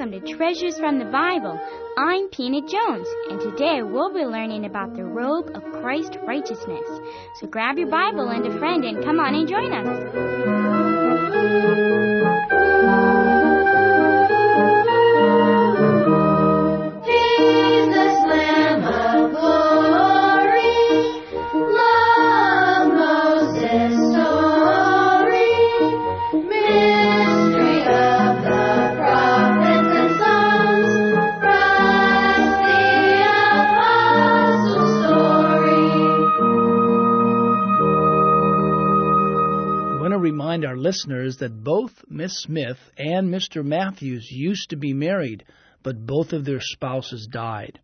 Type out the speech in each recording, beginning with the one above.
welcome to Treasures from the Bible. I'm Peanut Jones, and today we'll be learning about the robe of Christ righteousness. So grab your Bible and a friend and come on and join us. Listeners that both Miss Smith and Mr. Matthews used to be married, but both of their spouses died.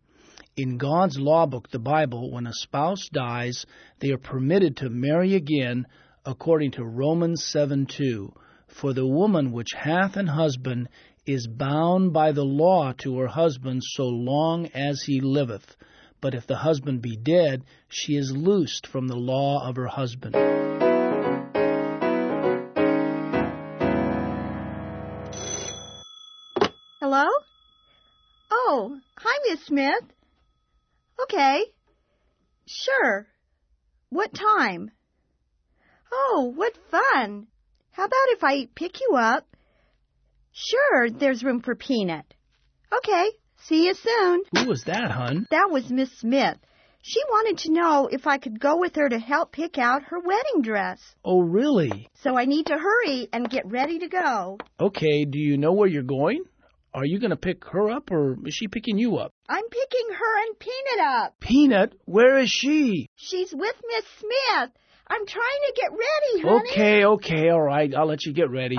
In God's law book, the Bible, when a spouse dies, they are permitted to marry again according to Romans 7 2. For the woman which hath an husband is bound by the law to her husband so long as he liveth. But if the husband be dead, she is loosed from the law of her husband. Miss Smith. Okay. Sure. What time? Oh, what fun. How about if I pick you up? Sure, there's room for Peanut. Okay, see you soon. Who was that, hun? That was Miss Smith. She wanted to know if I could go with her to help pick out her wedding dress. Oh, really? So I need to hurry and get ready to go. Okay, do you know where you're going? Are you going to pick her up or is she picking you up? I'm picking her and Peanut up. Peanut, where is she? She's with Miss Smith. I'm trying to get ready, honey. Okay, okay, all right. I'll let you get ready.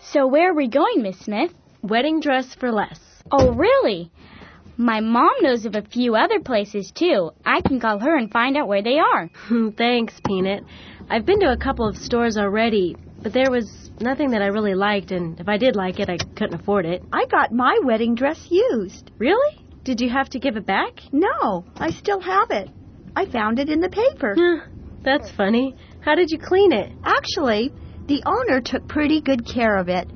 So where are we going, Miss Smith? Wedding dress for less. Oh, really? My mom knows of a few other places too. I can call her and find out where they are. Thanks, Peanut. I've been to a couple of stores already, but there was nothing that I really liked, and if I did like it, I couldn't afford it. I got my wedding dress used. Really? Did you have to give it back? No, I still have it. I found it in the paper. Huh, That's funny. How did you clean it? Actually, the owner took pretty good care of it.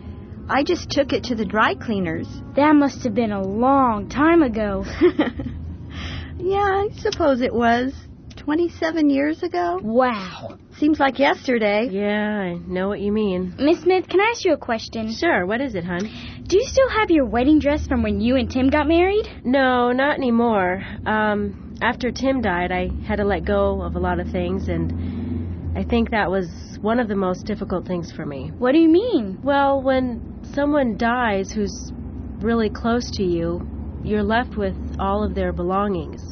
I just took it to the dry cleaners. That must have been a long time ago. yeah, I suppose it was. 27 years ago? wow. Seems like yesterday. Yeah, I know what you mean. Miss Smith, can I ask you a question? Sure, what is it, hon? Do you still have your wedding dress from when you and Tim got married? No, not anymore. Um, after Tim died, I had to let go of a lot of things, and I think that was one of the most difficult things for me. What do you mean? Well, when someone dies who's really close to you, you're left with all of their belongings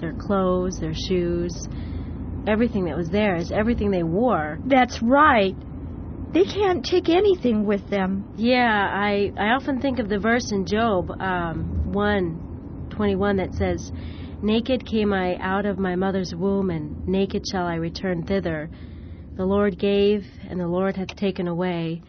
their clothes, their shoes, everything that was theirs, everything they wore. That's right. They can't take anything with them. Yeah, I, I often think of the verse in Job um, 1 21 that says, Naked came I out of my mother's womb, and naked shall I return thither. The Lord gave, and the Lord hath taken away.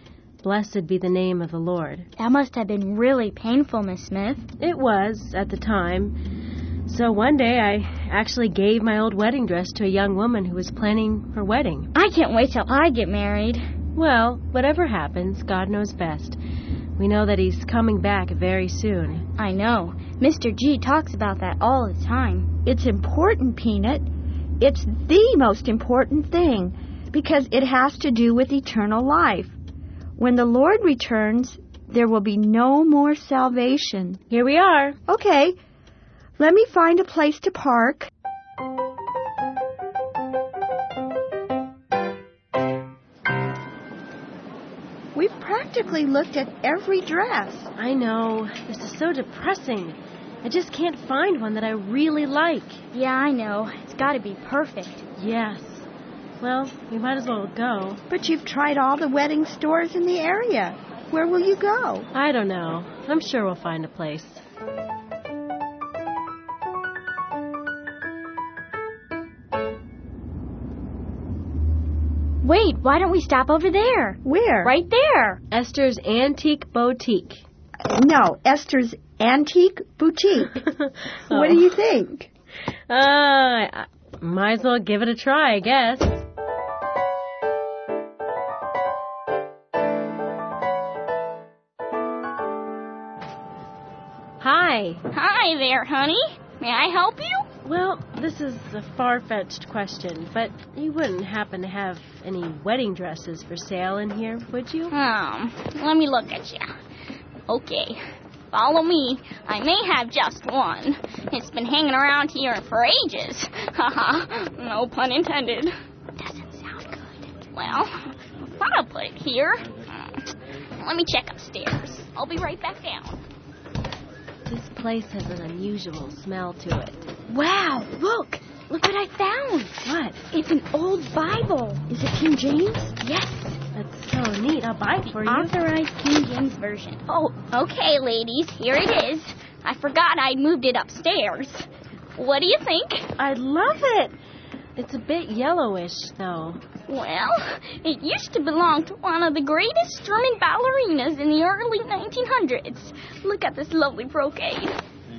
Blessed be the name of the Lord. That must have been really painful, Miss Smith. It was at the time. So one day I actually gave my old wedding dress to a young woman who was planning her wedding. I can't wait till I get married. Well, whatever happens, God knows best. We know that He's coming back very soon. I know. Mr. G talks about that all the time. It's important, Peanut. It's the most important thing because it has to do with eternal life. When the Lord returns, there will be no more salvation. Here we are. Okay, let me find a place to park. We've practically looked at every dress. I know. This is so depressing. I just can't find one that I really like. Yeah, I know. It's got to be perfect. Yes. Well, we might as well go. But you've tried all the wedding stores in the area. Where will you go? I don't know. I'm sure we'll find a place. Wait, why don't we stop over there? Where? Right there. Esther's Antique Boutique. No, Esther's Unique Boutique. What do you think? Uh, I- might as well give it a try, I guess. Hi. Hi there, honey. May I help you? Well, this is a far fetched question, but you wouldn't happen to have any wedding dresses for sale in here, would you? Um, let me look at you. Okay, follow me. I may have just one. It's been hanging around here for ages. Haha, no pun intended. Doesn't sound good. Well, I thought I'll put it here. Hmm, Let me check upstairs. I'll be right back down. This place has an unusual smell to it. Wow, look! Look what I found! What? It's an old Bible. Is it King James? Yes. That's so neat. I'll buy it for you. Authorized King James Version. Oh, okay, ladies, here it is. I forgot I'd moved it upstairs. What do you think? I love it. It's a bit yellowish, though. Well, it used to belong to one of the greatest German ballerinas in the early 1900s. Look at this lovely brocade.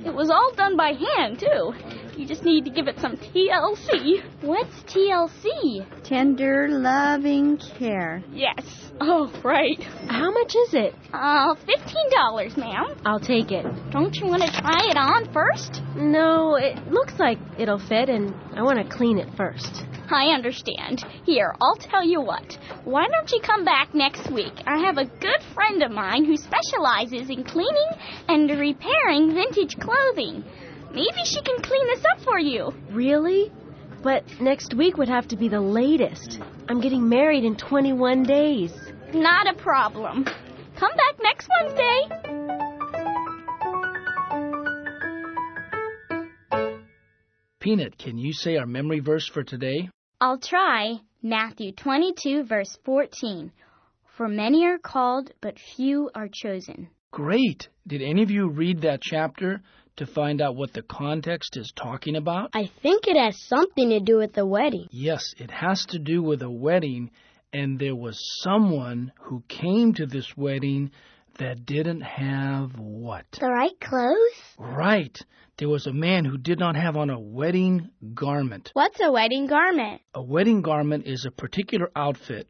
It was all done by hand, too. You just need to give it some TLC. What's TLC? Tender, loving care. Yes. Oh, right. How much is it? Uh, $15, ma'am. I'll take it. Don't you want to try it on first? No, it looks like it'll fit, and I want to clean it first. I understand. Here, I'll tell you what. Why don't you come back next week? I have a good friend of mine who specializes in cleaning and repairing vintage clothing. Maybe she can clean this up for you. Really? But next week would have to be the latest. I'm getting married in 21 days. Not a problem. Come back next Wednesday. Peanut, can you say our memory verse for today? I'll try Matthew 22, verse 14. For many are called, but few are chosen. Great. Did any of you read that chapter to find out what the context is talking about? I think it has something to do with the wedding. Yes, it has to do with a wedding, and there was someone who came to this wedding that didn't have what? The right clothes? Right. There was a man who did not have on a wedding garment. What's a wedding garment? A wedding garment is a particular outfit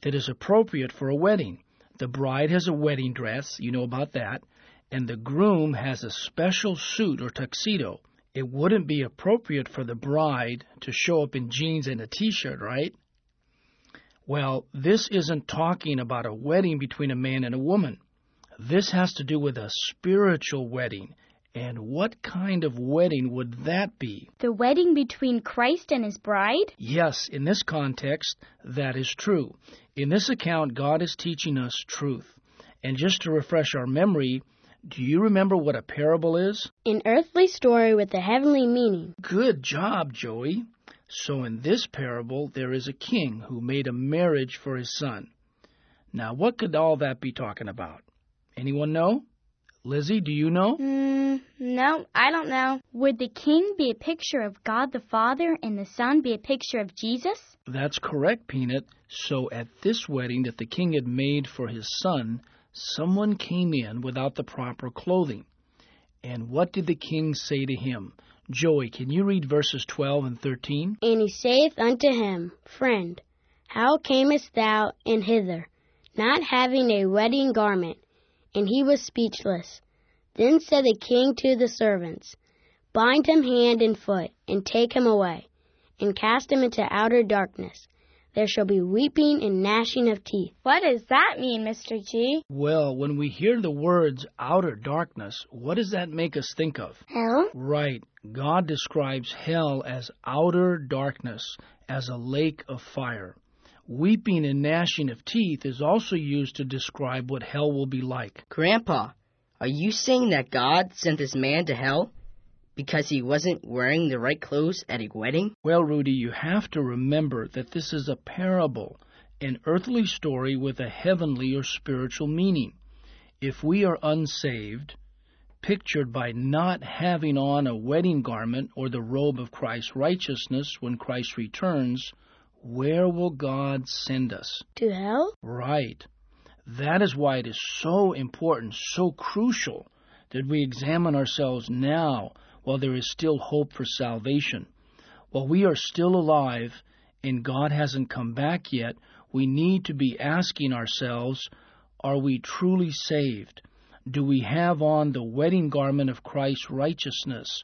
that is appropriate for a wedding. The bride has a wedding dress, you know about that, and the groom has a special suit or tuxedo. It wouldn't be appropriate for the bride to show up in jeans and a t shirt, right? Well, this isn't talking about a wedding between a man and a woman. This has to do with a spiritual wedding. And what kind of wedding would that be? The wedding between Christ and his bride? Yes, in this context, that is true. In this account, God is teaching us truth. And just to refresh our memory, do you remember what a parable is? An earthly story with a heavenly meaning. Good job, Joey. So in this parable, there is a king who made a marriage for his son. Now, what could all that be talking about? Anyone know? Lizzie, do you know? Mm, no, I don't know. Would the king be a picture of God the Father and the Son be a picture of Jesus? That's correct, Peanut. So at this wedding that the king had made for his son, someone came in without the proper clothing. And what did the king say to him? Joey, can you read verses 12 and 13? And he saith unto him, Friend, how camest thou in hither, not having a wedding garment? And he was speechless. Then said the king to the servants, Bind him hand and foot, and take him away, and cast him into outer darkness. There shall be weeping and gnashing of teeth. What does that mean, Mr. G? Well, when we hear the words outer darkness, what does that make us think of? Hell? Right. God describes hell as outer darkness, as a lake of fire. Weeping and gnashing of teeth is also used to describe what hell will be like. Grandpa, are you saying that God sent this man to hell? Because he wasn't wearing the right clothes at a wedding? Well, Rudy, you have to remember that this is a parable, an earthly story with a heavenly or spiritual meaning. If we are unsaved, pictured by not having on a wedding garment or the robe of Christ's righteousness when Christ returns, where will God send us? To hell? Right. That is why it is so important, so crucial, that we examine ourselves now while there is still hope for salvation. While we are still alive and God hasn't come back yet, we need to be asking ourselves, are we truly saved? Do we have on the wedding garment of Christ's righteousness?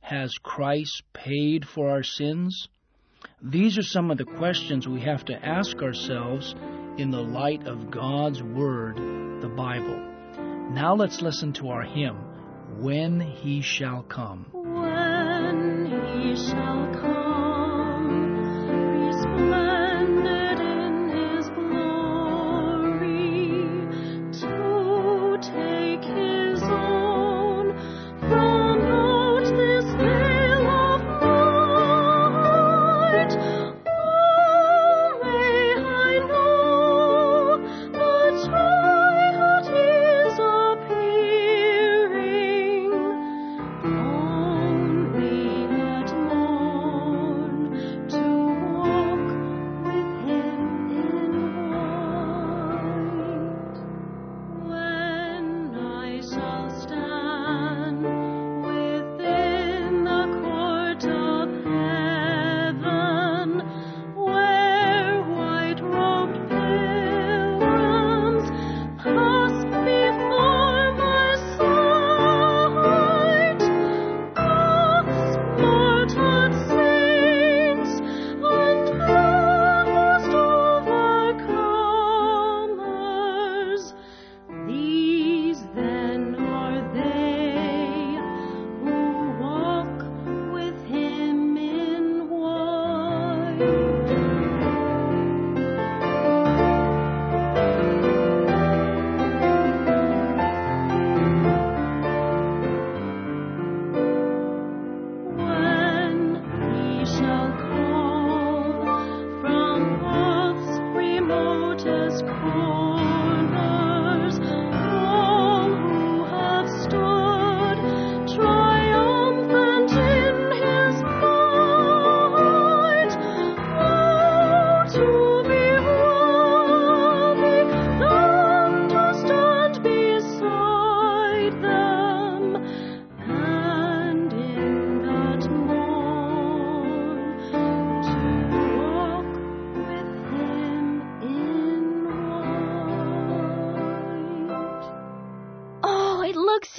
Has Christ paid for our sins? These are some of the questions we have to ask ourselves in the light of God's Word, the Bible. Now let's listen to our hymn, When He Shall Come. When he shall come,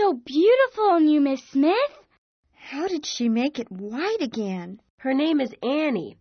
so beautiful on you, Miss Smith. How did she make it white again? Her name is Annie.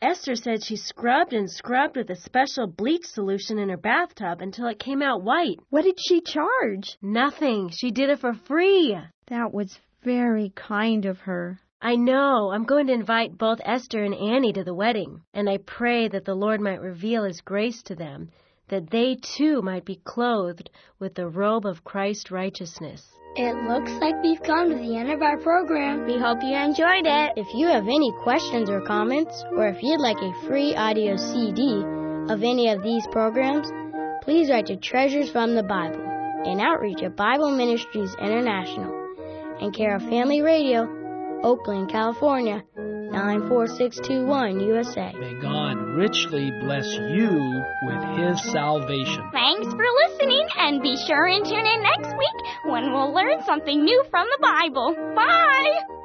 Esther said she scrubbed and scrubbed with a special bleach solution in her bathtub until it came out white. What did she charge? Nothing. She did it for free. That was very kind of her. I know. I'm going to invite both Esther and Annie to the wedding, and I pray that the Lord might reveal His grace to them, that they too might be clothed with the robe of Christ's righteousness. It looks like we've come to the end of our program. We hope you enjoyed it. If you have any questions or comments, or if you'd like a free audio CD of any of these programs, please write to Treasures from the Bible, an outreach of Bible Ministries International, and care of Family Radio, Oakland, California, 94621 USA. May God richly bless you with His salvation. Thanks for listening, and be sure and tune in next week when we'll learn something new from the Bible. Bye!